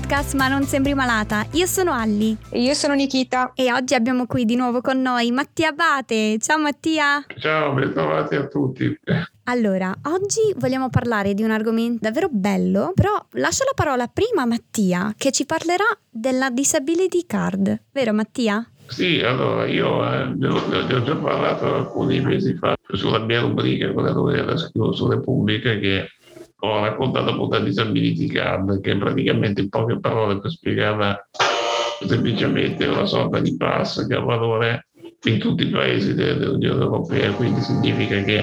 podcast Ma non sembri malata. Io sono Alli. E io sono Nikita. E oggi abbiamo qui di nuovo con noi Mattia Abate. Ciao Mattia. Ciao, bentrovati a tutti. Allora, oggi vogliamo parlare di un argomento davvero bello, però lascio la parola prima a Mattia che ci parlerà della disability card. Vero Mattia? Sì, allora io eh, ne, ho, ne, ho, già parlato alcuni mesi fa sulla mia rubrica, quella dove la scrivo su Repubblica, che ho raccontato appunto la disability card, che praticamente in poche parole spiegava semplicemente una sorta di pass che ha valore in tutti i paesi dell'Unione Europea, quindi significa che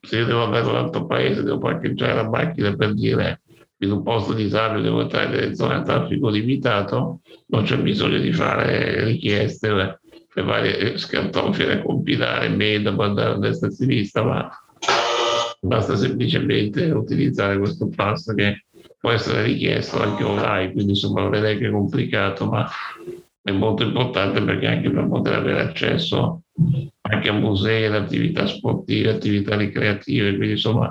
se io devo andare in un altro paese devo parcheggiare la macchina per dire in un posto di esame devo entrare nelle zone a traffico limitato, non c'è bisogno di fare richieste per varie scartofie da compilare, mail da mandare a destra e a sinistra, ma basta semplicemente utilizzare questo pass che può essere richiesto anche online, quindi insomma non è neanche complicato, ma è molto importante perché anche per poter avere accesso anche a musei, ad attività sportive, attività ricreative, quindi insomma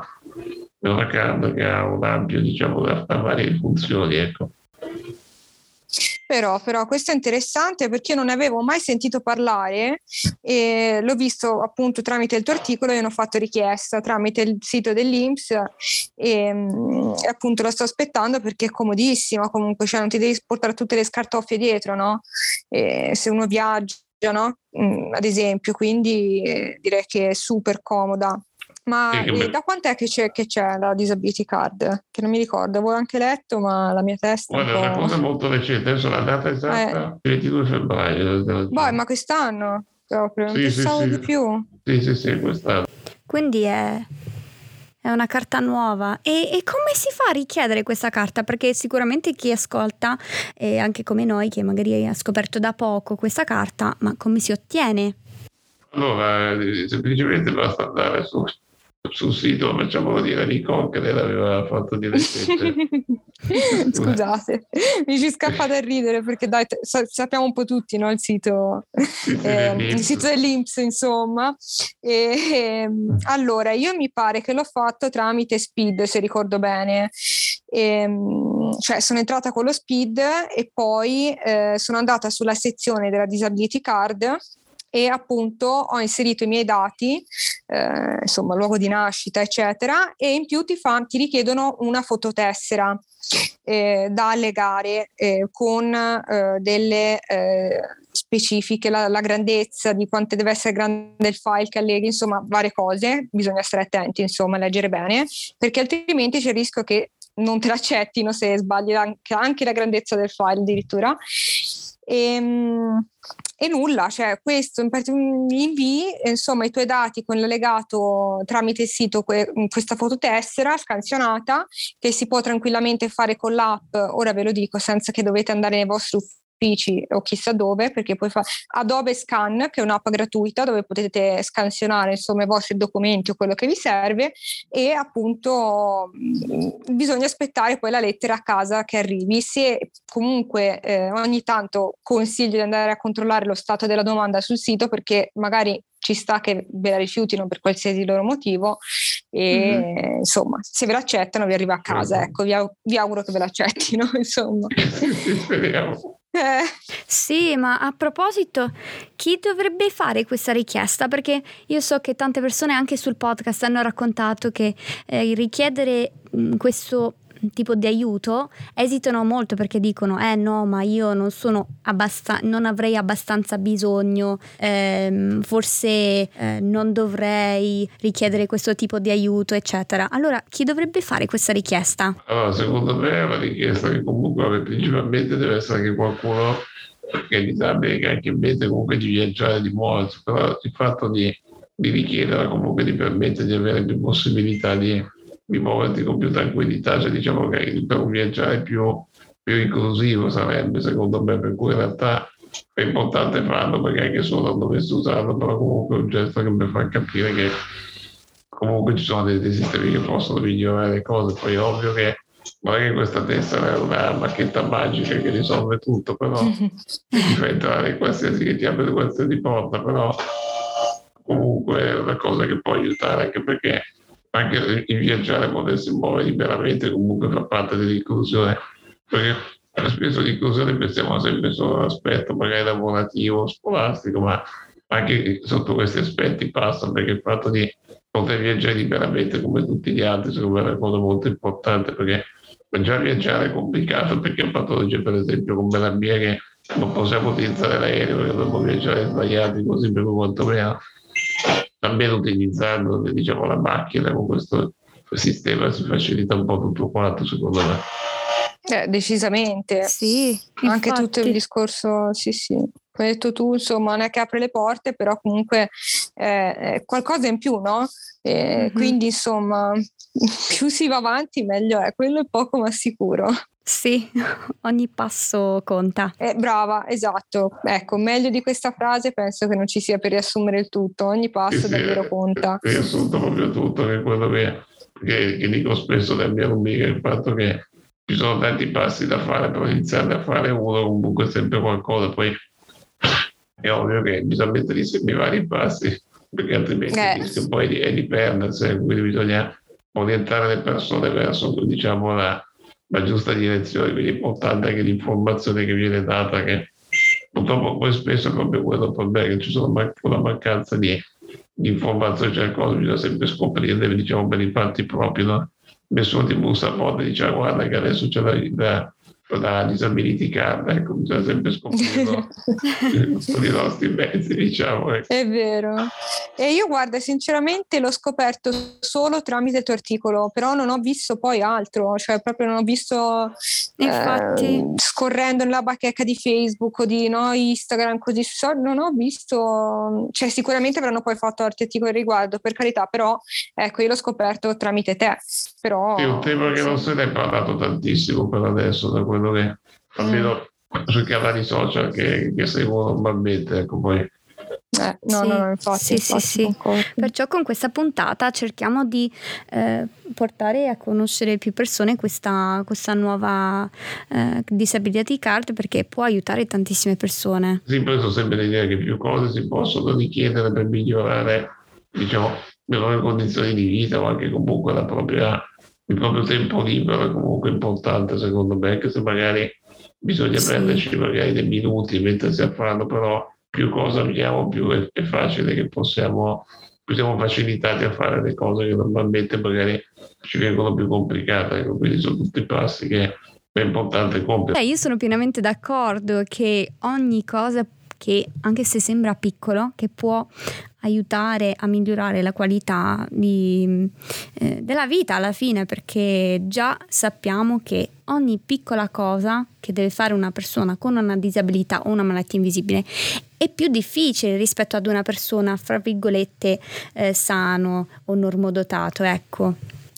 è una carta che ha un ampio, diciamo, da varie funzioni, ecco. Però, però, questo è interessante perché io non ne avevo mai sentito parlare e l'ho visto appunto tramite il tuo articolo e ne ho fatto richiesta tramite il sito dell'Inps e, mm, appunto lo sto aspettando perché è comodissima comunque, cioè non ti devi portare tutte le scartoffie dietro, no? E se uno viaggia, no? Mm, ad esempio, quindi eh, direi che è super comoda. Ma eh, da quant'è che c'è, che c'è, la disability card? Che non mi ricordo, avevo anche letto, ma la mia testa. Guarda, è una cosa molto recente, adesso la data esatta è eh. 22 febbraio. Boh, ma quest'anno proprio, sì, pensavo sì, di più. Sì, sì, sì, quest'anno. Quindi è, è una carta nuova. E, e, come si fa a richiedere questa carta? Perché sicuramente chi ascolta, e anche come noi, che magari ha scoperto da poco questa carta, ma come si ottiene? Allora, eh, semplicemente basta andare su sul sito facciamolo dire di che lei l'aveva fatto di recente. Scusate mi ci scappate a ridere perché dai sappiamo un po' tutti no? il sito eh, il sito dell'Inps insomma. E, e, allora io mi pare che l'ho fatto tramite Speed se ricordo bene. E, ehm, cioè sono entrata con lo Speed e poi eh, sono andata sulla sezione della disability card e appunto ho inserito i miei dati, eh, insomma luogo di nascita eccetera e in più ti, fa, ti richiedono una fototessera eh, da allegare eh, con eh, delle eh, specifiche, la, la, grandezza di quanto deve essere grande il file che alleghi, insomma varie cose, bisogna stare attenti insomma, leggere bene perché altrimenti c'è il rischio che non te l'accettino se sbagli anche, anche la grandezza del file addirittura. E, ehm, e nulla, cioè questo invii insomma i tuoi dati con l'allegato tramite il sito que- questa fototessera scansionata che si può tranquillamente fare con l'app, ora ve lo dico senza che dovete andare nei vostri uffici uffici o chissà dove, perché poi fa Adobe Scan, che è un'app gratuita dove potete scansionare insomma i vostri documenti o quello che vi serve e appunto mm, bisogna aspettare poi la lettera a casa che arrivi. Se comunque eh, ogni tanto consiglio di andare a controllare lo stato della domanda sul sito perché magari ci sta che ve la rifiutino per qualsiasi loro motivo e mm-hmm. insomma se ve l'accettano vi arriva a casa ecco vi, vi auguro che ve l'accettino insomma speriamo Sì, ma a proposito, chi dovrebbe fare questa richiesta? Perché io so che tante persone anche sul podcast hanno raccontato che eh, richiedere mh, questo tipo di aiuto esitano molto perché dicono eh no ma io non sono abbastanza non avrei abbastanza bisogno ehm, forse eh, non dovrei richiedere questo tipo di aiuto eccetera allora chi dovrebbe fare questa richiesta? Allora secondo me è una richiesta che comunque principalmente deve essere che qualcuno che è disabile che anche invece comunque di viaggiare di muoversi però il fatto di, di richiedere comunque ti permette di avere più possibilità di di muoverti con più tranquillità, cioè diciamo che per un viaggiare più, più inclusivo sarebbe secondo me, per cui in realtà è importante farlo perché anche solo non dovessi usarlo, però comunque è un gesto che mi fa capire che comunque ci sono dei, dei sistemi che possono migliorare le cose, poi è ovvio che non è che questa tessera è una macchetta magica che risolve tutto, però ti fa entrare in qualsiasi che ti apre qualsiasi porta, però comunque è una cosa che può aiutare anche perché anche il viaggiare potersi muovere liberamente comunque fa parte dell'inclusione perché spesso di inclusione pensiamo sempre solo all'aspetto magari lavorativo, scolastico, ma anche sotto questi aspetti passa perché il fatto di poter viaggiare liberamente come tutti gli altri secondo me è una cosa molto importante perché già viaggiare è complicato perché ho patologie per esempio come la mia che non possiamo utilizzare l'aereo perché dobbiamo viaggiare sbagliati così per quanto meno almeno utilizzando diciamo, la macchina con questo sistema si facilita un po' tutto quanto secondo me eh, decisamente sì anche tutto il discorso sì sì come hai detto tu, insomma, non è che apre le porte, però comunque eh, è qualcosa in più, no? E mm-hmm. Quindi, insomma, più si va avanti, meglio è. Quello è poco ma sicuro. Sì, ogni passo conta. Eh, brava, esatto. Ecco, meglio di questa frase penso che non ci sia per riassumere il tutto. Ogni passo sì, davvero sì, conta. Riassunto proprio tutto, che è quello che, che, che dico spesso nel mio amica, il fatto che ci sono tanti passi da fare per iniziare a fare uno, comunque sempre qualcosa, poi è ovvio che bisogna mettere insieme i vari passi perché altrimenti eh. il rischio poi è di perdersi, quindi bisogna orientare le persone verso diciamo, la, la, giusta direzione, quindi è importante anche l'informazione che viene data, che purtroppo poi spesso è proprio quello il problema, che ci sono man- una mancanza di, di informazione, cioè cose bisogna sempre scoprire, diciamo per i fatti propri, no? nessuno ti bussa a porta e dice ah, guarda che adesso c'è la, la la disability card, ecco, bisogna sempre scoprirlo con i nostri mezzi, diciamo. Ecco. È vero. E io guarda, sinceramente l'ho scoperto solo tramite il tuo articolo, però non ho visto poi altro, cioè proprio non ho visto Infatti. Eh, scorrendo nella bacheca di Facebook o di no, Instagram, così non ho visto, cioè sicuramente avranno poi fatto altri articoli al riguardo, per carità, però ecco, io l'ho scoperto tramite te. Però, è un tema che non se ne è parlato tantissimo per adesso, da quello che almeno mm. sui canali social che, che seguo normalmente, ecco poi eh, no, sì, no, no, infatti, sì, infatti, sì, sì. Perciò con questa puntata cerchiamo di eh, portare a conoscere più persone questa, questa nuova eh, disability card perché può aiutare tantissime persone. Sì, poi sono sempre l'idea che più cose si possono richiedere per migliorare diciamo, le proprie condizioni di vita o anche comunque la propria, il proprio tempo libero è comunque importante secondo me, anche se magari bisogna sì. prenderci magari dei minuti mettersi a farlo, però più cose abbiamo, più è, è facile che possiamo, siamo facilitati a fare le cose che normalmente magari ci vengono più complicate. Ecco, quindi sono tutti passi che è importante compiere. Eh, io sono pienamente d'accordo che ogni cosa che anche se sembra piccolo, che può aiutare a migliorare la qualità di, eh, della vita alla fine, perché già sappiamo che ogni piccola cosa che deve fare una persona con una disabilità o una malattia invisibile è più difficile rispetto ad una persona, fra virgolette, eh, sano o normodotato, ecco.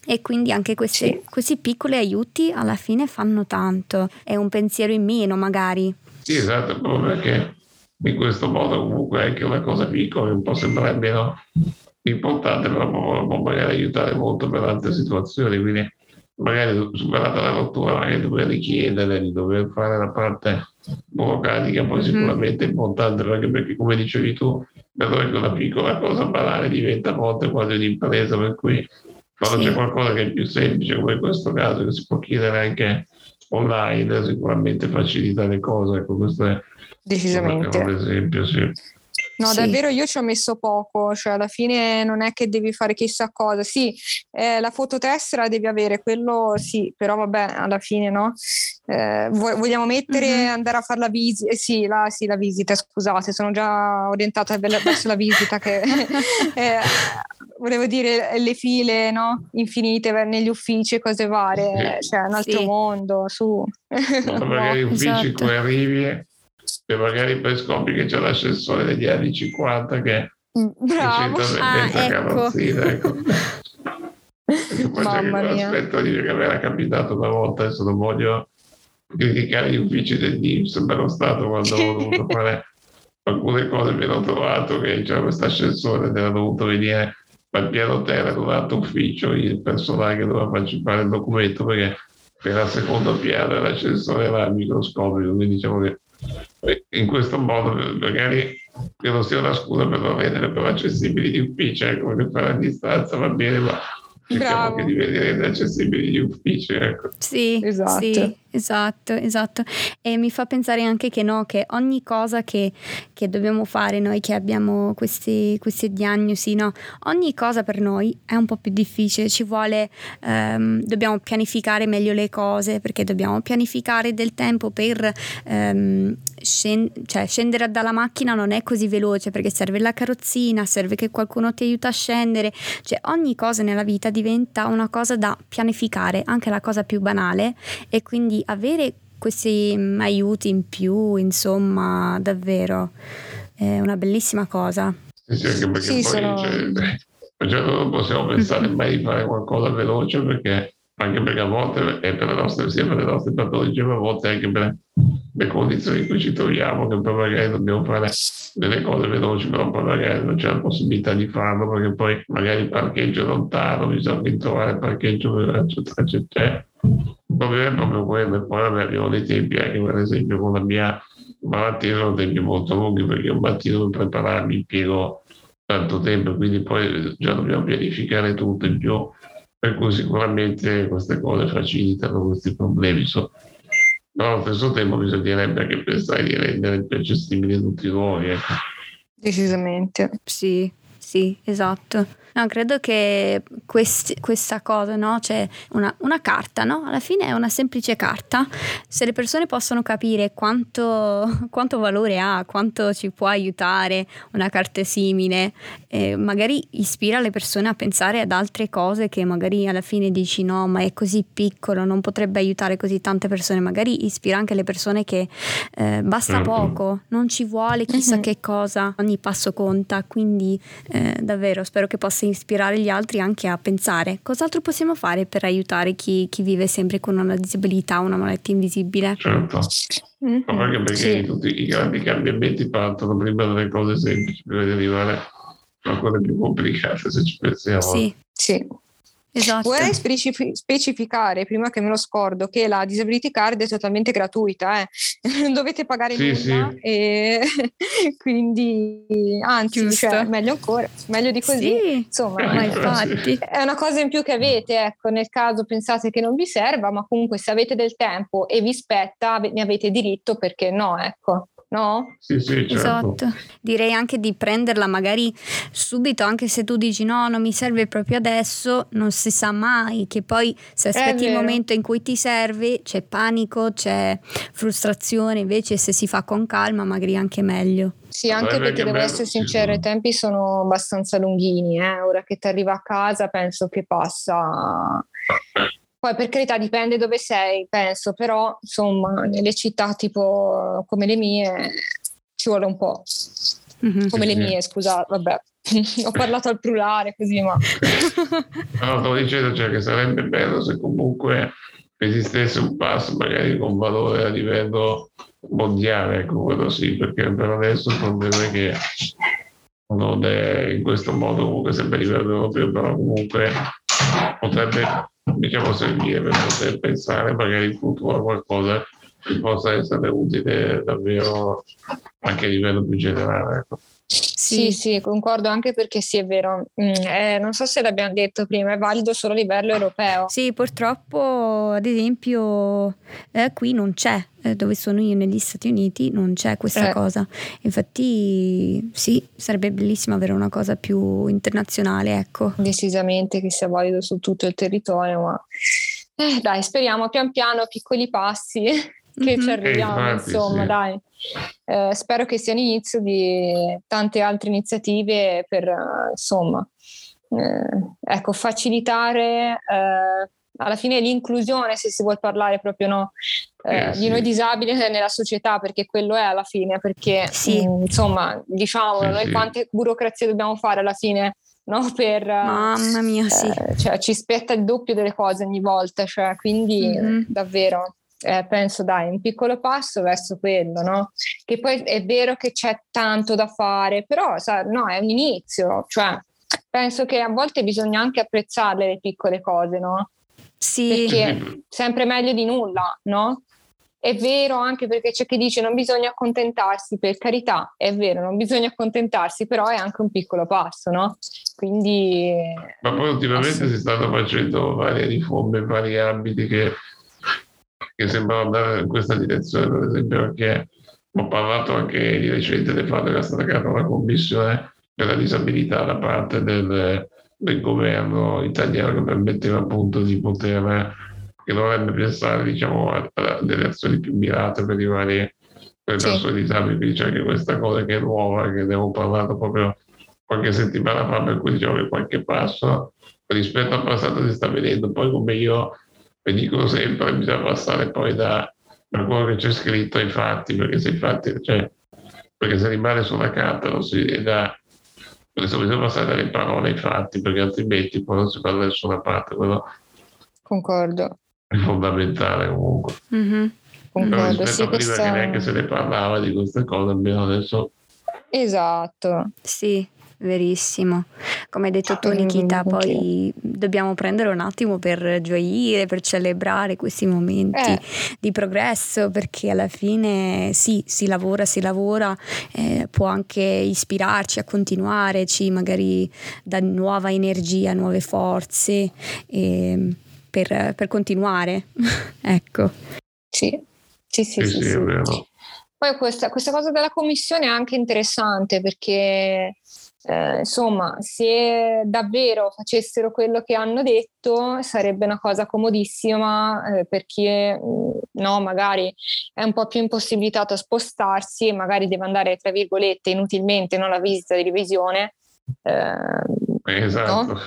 E quindi anche questi, sì. questi piccoli aiuti alla fine fanno tanto. È un pensiero in meno, magari. Sì, esatto, proprio perché in questo modo comunque anche una cosa piccola un po' sembrare meno importante, però può magari aiutare molto per altre situazioni. Quindi magari superata la rottura, magari dover richiedere di dover fare la parte burocratica, poi mm-hmm. sicuramente è importante anche perché come dicevi tu, vedo che una piccola cosa banale diventa a volte quasi un'impresa, per cui quando sì. c'è qualcosa che è più semplice, come in questo caso, che si può chiedere anche online, sicuramente facilita le cose. Ecco, questo è decisamente. un esempio, sì. No, sì. davvero io ci ho messo poco, cioè alla fine non è che devi fare chissà cosa. Sì, eh, la fototessera devi avere, quello sì, però vabbè, alla fine no. Eh, vogliamo mettere, mm-hmm. andare a fare la visita, eh, sì, la, sì, la visita, scusate, sono già orientata verso la visita che... eh, volevo dire le file no? infinite negli uffici e cose varie, cioè un altro sì. mondo, su. No, magari no, uffici esatto. poi arrivi e magari poi scopri che c'è l'ascensore degli anni 50 che, mm, Bravo. che ah, ecco. carrozzina. Ecco. poi Mamma c'è aspetto di che mi era capitato una volta, adesso non voglio criticare gli uffici dell'Inps, però stato quando ho dovuto fare alcune cose mi hanno trovato che c'era questo ascensore ed era dovuto venire al piano terra ad un altro ufficio il personale che doveva farci fare il documento perché per il secondo piano l'ascensore era microscopico quindi diciamo che in questo modo magari credo sia una scusa per non rendere più accessibili gli uffici, ecco, perché fare a distanza va bene, ma cerchiamo anche di vedere accessibili gli uffici. Ecco. Sì, esatto. sì, Esatto, esatto. E mi fa pensare anche che no, che ogni cosa che, che dobbiamo fare noi che abbiamo questi, queste diagnosi, no, ogni cosa per noi è un po' più difficile, ci vuole, um, dobbiamo pianificare meglio le cose perché dobbiamo pianificare del tempo per um, scend- cioè, scendere dalla macchina non è così veloce perché serve la carrozzina, serve che qualcuno ti aiuta a scendere, cioè ogni cosa nella vita diventa una cosa da pianificare, anche la cosa più banale. E quindi avere questi mm, aiuti in più, insomma, davvero è una bellissima cosa. Sì, anche perché sì, poi sono... cioè, cioè, non possiamo pensare mai di fare qualcosa veloce perché anche perché a volte è per le nostre, sia per le nostre patologie, ma a volte anche per le condizioni in cui ci troviamo, che poi magari dobbiamo fare delle cose veloci, però poi magari non c'è la possibilità di farlo perché poi magari il parcheggio è lontano, bisogna trovare il parcheggio, eccetera, eccetera. Il problema è proprio quello, e poi abbiamo dei tempi anche per esempio con la mia malattia sono tempi molto lunghi perché un mattino per prepararmi impiego tanto tempo, quindi poi già dobbiamo pianificare tutto in più, per cui sicuramente queste cose facilitano questi problemi. So, però allo stesso tempo bisognerebbe anche pensare di rendere più accessibili tutti noi. Ecco. Decisamente. Sì, sì, esatto. No, credo che questi, questa cosa, no? C'è una, una, carta, no? Alla fine è una semplice carta. Se le persone possono capire quanto, quanto valore ha, quanto ci può aiutare una carta simile, eh, magari ispira le persone a pensare ad altre cose che magari alla fine dici no, ma è così piccolo, non potrebbe aiutare così tante persone. Magari ispira anche le persone che eh, basta certo. poco, non ci vuole chissà mm-hmm. che cosa, ogni passo conta. Quindi eh, davvero spero che possa ispirare gli altri anche a pensare cos'altro possiamo fare per aiutare chi, chi vive sempre con una disabilità, una malattia invisibile. Certo, mm-hmm. ma anche perché sì. tutti i grandi cambiamenti partono prima delle cose semplici prima di arrivare a quelle più complicate se ci pensiamo. Sì, sì. Esatto. Vorrei specificare, prima che me lo scordo, che la disability card è totalmente gratuita, eh. non dovete pagare sì, nulla sì. e quindi anzi, cioè, meglio ancora, meglio di così. Sì, Insomma, ma infatti. è una cosa in più che avete, ecco, nel caso pensate che non vi serva, ma comunque se avete del tempo e vi spetta, ne avete diritto, perché no, ecco no? Sì, sì, certo. Esatto. Direi anche di prenderla magari subito, anche se tu dici no, non mi serve proprio adesso, non si sa mai che poi se aspetti il momento in cui ti serve c'è panico, c'è frustrazione, invece se si fa con calma magari anche meglio. Sì, anche perché devo essere sincera, i tempi sono abbastanza lunghini, eh? ora che ti arriva a casa penso che passa poi per carità dipende dove sei, penso, però insomma nelle città tipo come le mie ci vuole un po'. Mm-hmm. Come le mie, scusate, vabbè. Ho parlato al plurale così, ma... no, stavo dicendo cioè, che sarebbe bello se comunque esistesse un passo magari con valore a livello mondiale, ecco quello sì, perché per adesso il problema è che non è in questo modo comunque sempre a livello europeo, però comunque potrebbe diciamo servire per poter pensare magari in futuro a qualcosa che possa essere utile davvero anche a livello più generale. Ecco. Sì, sì, concordo anche perché sì, è vero. Mm, eh, non so se l'abbiamo detto prima, è valido solo a livello europeo. Sì, purtroppo, ad esempio, eh, qui non c'è, eh, dove sono io negli Stati Uniti, non c'è questa eh. cosa. Infatti, sì, sarebbe bellissimo avere una cosa più internazionale, ecco. Decisamente che sia valido su tutto il territorio, ma eh, dai, speriamo pian piano, piccoli passi che mm-hmm. ci arriviamo, infatti, insomma, sì. dai. Eh, spero che sia l'inizio di tante altre iniziative per, uh, insomma, eh, ecco, facilitare eh, alla fine l'inclusione, se si vuole parlare proprio no, eh, sì. di noi disabili nella società, perché quello è alla fine, perché sì. mh, mm, insomma, diciamo, sì, noi quante burocrazie dobbiamo fare alla fine no? Per, Mamma mia, sì. Eh, cioè, ci spetta il doppio delle cose ogni volta, cioè, quindi mm-hmm. davvero eh, penso dai, un piccolo passo verso quello, no? Che poi è vero che c'è tanto da fare, però sa, no, è un inizio, cioè penso che a volte bisogna anche apprezzarle le piccole cose, no? Sì. Perché è sempre meglio di nulla, no? È vero anche perché c'è chi dice non bisogna accontentarsi, per carità, è vero, non bisogna accontentarsi, però è anche un piccolo passo, no? Quindi... Ma poi ultimamente si stanno facendo varie riforme in vari ambiti che che sembrano andare in questa direzione, per esempio, perché ho parlato anche di recente del fatto che era stata creata una commissione per la disabilità da parte del, del governo italiano che permetteva appunto di poter che dovrebbe pensare diciamo, a, a delle azioni più mirate per i vari per le persone sì. disabili, quindi c'è anche questa cosa che è nuova, che abbiamo parlato proprio qualche settimana fa, per cui diciamo che qualche passo rispetto al passato si sta vedendo. Poi come io vi dico sempre, bisogna passare poi da, da quello che c'è scritto ai fatti, perché se, infatti, cioè, perché se rimane sulla carta non si da perché bisogna passare dalle parole ai fatti, perché altrimenti poi non si parla da nessuna parte. Quello Concordo. È fondamentale comunque. Mm-hmm. Concordo, sì, prima questa... che neanche se ne parlava di queste cose, almeno adesso. Esatto. Sì, verissimo. Come hai detto tu Nikita, poi dobbiamo prendere un attimo per gioire, per celebrare questi momenti Eh. di progresso, perché alla fine sì, si lavora, si lavora, eh, può anche ispirarci a continuare, ci magari dà nuova energia, nuove forze eh, per, per continuare. ecco. Sì, sì, sì, Sì, sì, sì. Poi questa, questa cosa della commissione è anche interessante perché, eh, insomma, se davvero facessero quello che hanno detto sarebbe una cosa comodissima eh, per chi è, mm, no, magari è un po' più impossibilitato a spostarsi e magari deve andare, tra virgolette, inutilmente, non alla visita di revisione. eh, Esatto.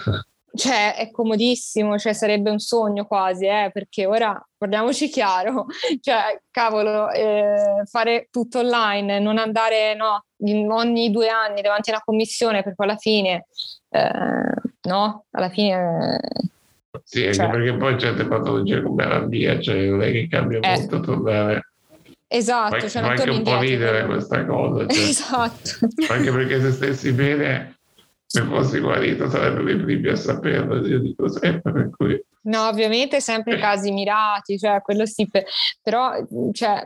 cioè è comodissimo, cioè sarebbe un sogno quasi, eh, perché ora parliamoci chiaro, cioè cavolo, eh, fare tutto online, non andare no, ogni due anni davanti a una commissione per poi alla fine, eh, no, alla fine... Sì, anche Cioè- perché poi certe patologie come la mia, cioè non è che cambia Eh. molto tornare. Esatto, Fa, cioè fa anche un po' ridere questa cosa. Cioè, Esatto. anche perché se stessi bene, se fossi guarito sarebbero i primi a saperlo, io dico sempre, per cui No, ovviamente sempre casi mirati, cioè quello sì, per- però cioè,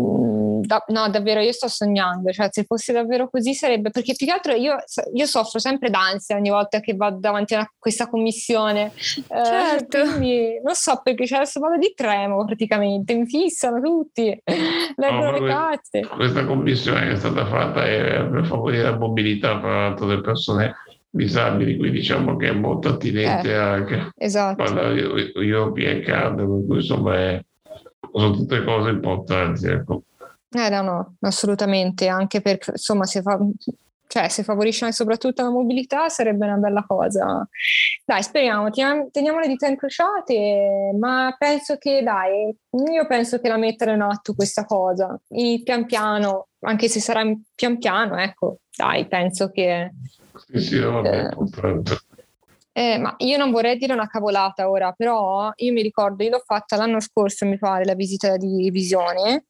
da- no, davvero io sto sognando, cioè se fosse davvero così sarebbe, perché più che altro io, io soffro sempre d'ansia ogni volta che vado davanti a una- questa commissione, Eh, Certo. quindi non so perché c'è adesso vado di tremo praticamente, mi fissano tutti, leggono le carte. questa commissione che è stata fatta è per favorire la mobilità tra l'altro delle persone disabili, quindi diciamo che è molto attinente Eh. anche Esatto. alla European Card, per cui insomma è- sono tutte cose importanti. Ecco. Eh no, no, assolutamente, anche perché insomma se, fa, cioè, se favorisce soprattutto la mobilità sarebbe una bella cosa. Dai, speriamo, teniamo, teniamo le dita incrociate, ma penso che dai, io penso che la mettere in atto questa cosa, in- pian piano, anche se sarà pian piano, ecco, dai, penso che... Sì, sì, vabbè, Eh. importante. Eh, ma io non vorrei dire una cavolata ora, però io mi ricordo, io l'ho fatta l'anno scorso, mi pare, la visita di visione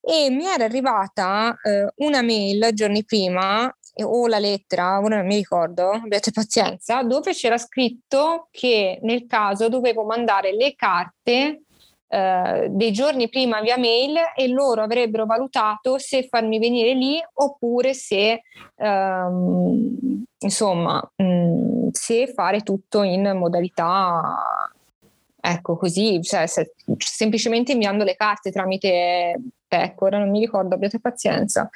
e mi era arrivata eh, una mail giorni prima o la lettera, ora non mi ricordo, abbiate pazienza, dove c'era scritto che nel caso dovevo mandare le carte eh, dei giorni prima via mail e loro avrebbero valutato se farmi venire lì oppure se ehm, insomma mh, se fare tutto in modalità ecco così cioè, se- semplicemente inviando le carte tramite PEC ora non mi ricordo abbiate pazienza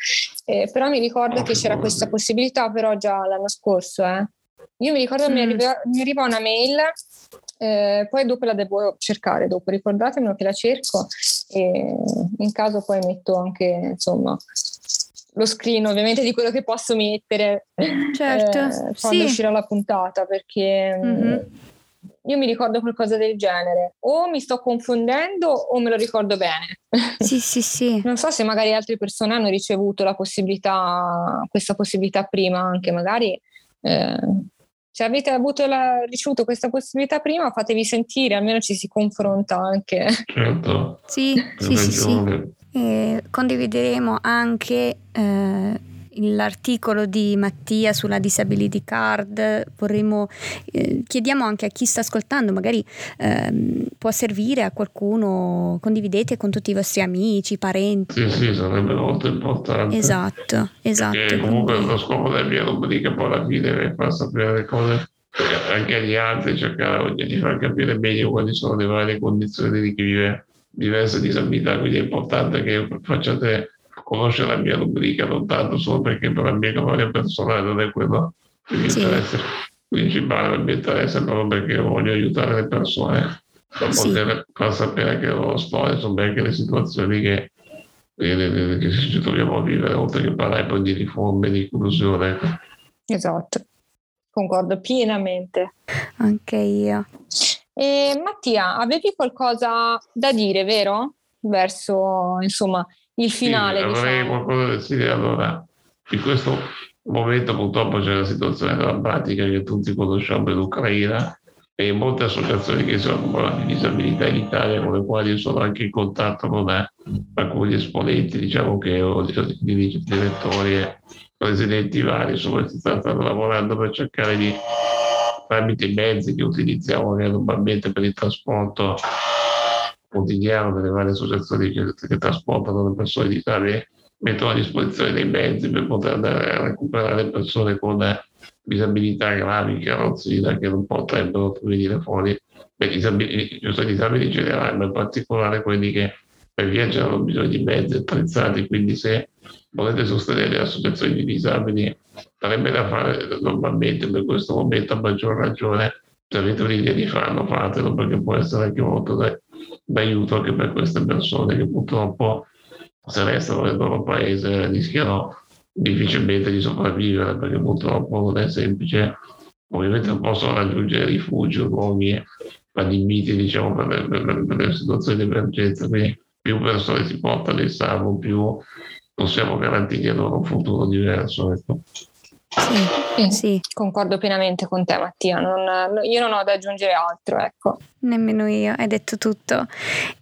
Eh, però mi ricordo che c'era questa possibilità però già l'anno scorso eh. io mi ricordo mi, Mm. mi arriva una mail eh, poi dopo la devo cercare dopo ricordatemelo che la cerco e in caso poi metto anche insomma lo screen ovviamente di quello che posso mettere Certo, eh, quando sì. uscirà la puntata perché mm, Mhm. io mi ricordo qualcosa del genere o mi sto confondendo o me lo ricordo bene Sì, sì, sì. non so se magari altre persone hanno ricevuto la possibilità questa possibilità prima anche magari eh, se avete avuto la- ricevuto questa possibilità prima fatevi sentire almeno ci si confronta anche Certo, Sì, sì, sì, sì. ragione. E condivideremo anche eh, l'articolo di Mattia sulla disability card. Vorremmo, eh, chiediamo anche a chi sta ascoltando, magari ehm, può servire a qualcuno, condividete con tutti i vostri amici, parenti. Sì, sì, sarebbe molto importante. Esatto, esatto. Perché comunque quindi- lo scopo della mia rubrica poi alla fine è far sapere le cose anche agli altri, cercare di far capire meglio quali sono le varie condizioni di chi vive diverse disabilità, quindi è importante che facciate conoscere la mia rubrica, non tanto solo perché per la mia gloria personale non è quello che mi sì. interessa principale, il mio interesse è proprio perché voglio aiutare le persone a sì. poter far sapere che loro storie sono anche le situazioni che, che, che ci troviamo a vivere, oltre che parlare poi di riforme, di inclusione. Esatto, concordo pienamente. Anche io. E Mattia, avevi qualcosa da dire, vero? Verso insomma il finale. Sì, avrei diciamo. qualcosa da dire. Allora, in questo momento purtroppo c'è una situazione drammatica che tutti conosciamo in Ucraina e molte associazioni che si occupano di disabilità in Italia con le quali sono anche in contatto con alcuni esponenti, diciamo che ho direttori e presidenti vari, insomma stanno lavorando per cercare di tramite i mezzi che utilizziamo normalmente per il trasporto quotidiano delle varie associazioni che, che trasportano le persone in Italia mettono a disposizione dei mezzi per poter andare a recuperare persone con disabilità gravi, carrozzina, che non potrebbero venire fuori. Beh, disabili, giusto disabili in generale, ma in particolare quelli che per viaggiare hanno bisogno di mezzi attrezzati, quindi se volete sostenere le associazioni di disabili sarebbe da fare normalmente per questo momento a maggior ragione se avete un'idea di farlo fatelo perché può essere anche molto d'aiuto anche per queste persone che purtroppo se restano nel loro paese rischiano difficilmente di sopravvivere perché purtroppo non è semplice. Ovviamente non possono raggiungere rifugio, luoghi adibiti diciamo, per, le, per, per le situazioni di emergenza, quindi più persone si portano in salvo, più possiamo garantire loro un futuro diverso. Ecco. Sì, sì, concordo pienamente con te Mattia, non, io non ho da aggiungere altro. Ecco. Nemmeno io, hai detto tutto.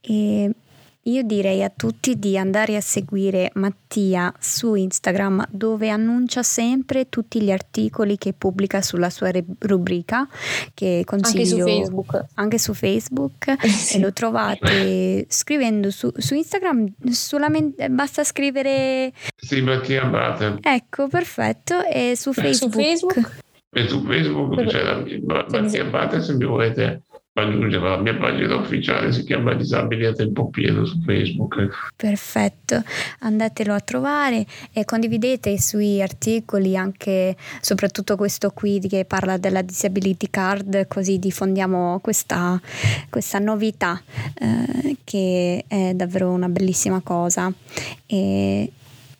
E io direi a tutti di andare a seguire Mattia su Instagram dove annuncia sempre tutti gli articoli che pubblica sulla sua rubrica che consiglio anche su Facebook, anche su Facebook. Sì. e lo trovate scrivendo su, su Instagram solamente basta scrivere sì Mattia Abate ecco perfetto. E su Facebook, su Facebook? e su Facebook c'è la Mattia Abate se mi volete la mia pagina ufficiale, si chiama Disabili a tempo pieno su Facebook. Perfetto, andatelo a trovare e condividete i suoi articoli, anche soprattutto questo qui che parla della disability card, così diffondiamo questa, questa novità eh, che è davvero una bellissima cosa e,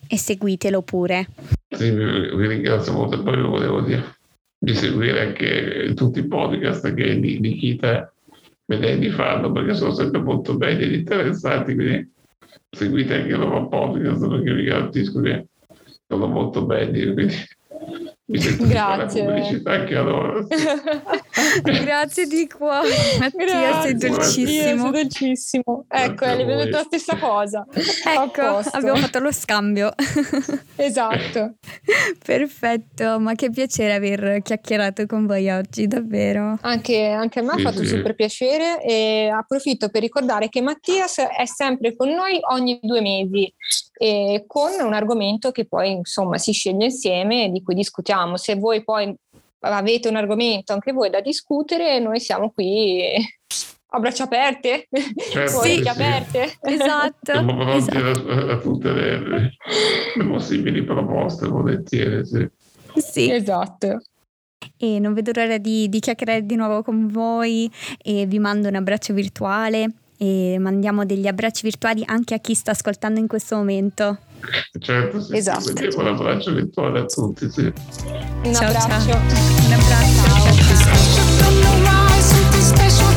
e seguitelo pure. Sì, vi ringrazio molto poi volevo dire di seguire anche tutti i podcast che di, di Kita vedere di farlo perché sono sempre molto belli ed interessati quindi seguite anche i loro podcast perché vi garantisco che sono molto belli quindi Grazie. pubblicità anche a loro. Grazie di cuore, Mattia, Grazie. sei dolcissimo. Sei dolcissimo. Ecco, abbiamo detto la stessa cosa. Ecco, abbiamo fatto lo scambio. esatto. Perfetto, ma che piacere aver chiacchierato con voi oggi, davvero. Anche, anche a me ha fatto super piacere e approfitto per ricordare che Mattias è sempre con noi ogni due mesi e con un argomento che poi insomma si sceglie insieme e di cui discutiamo. Se voi poi avete un argomento anche voi da discutere, noi siamo qui a braccia aperte, certo, sì, sì. aperte. Esatto. Siamo pronti esatto. A, a, tutte le, le, possibili proposte, volentieri. Sì. sì. Esatto. E non vedo l'ora di, di chiacchierare di nuovo con voi e vi mando un abbraccio virtuale e mandiamo degli abbracci virtuali anche a chi sta ascoltando in questo momento. Certo, sì, esatto. Sì, un abbraccio virtuale a tutti. Sì. Un ciao, abbraccio. Ciao. Un abbraccio. Ciao. ciao.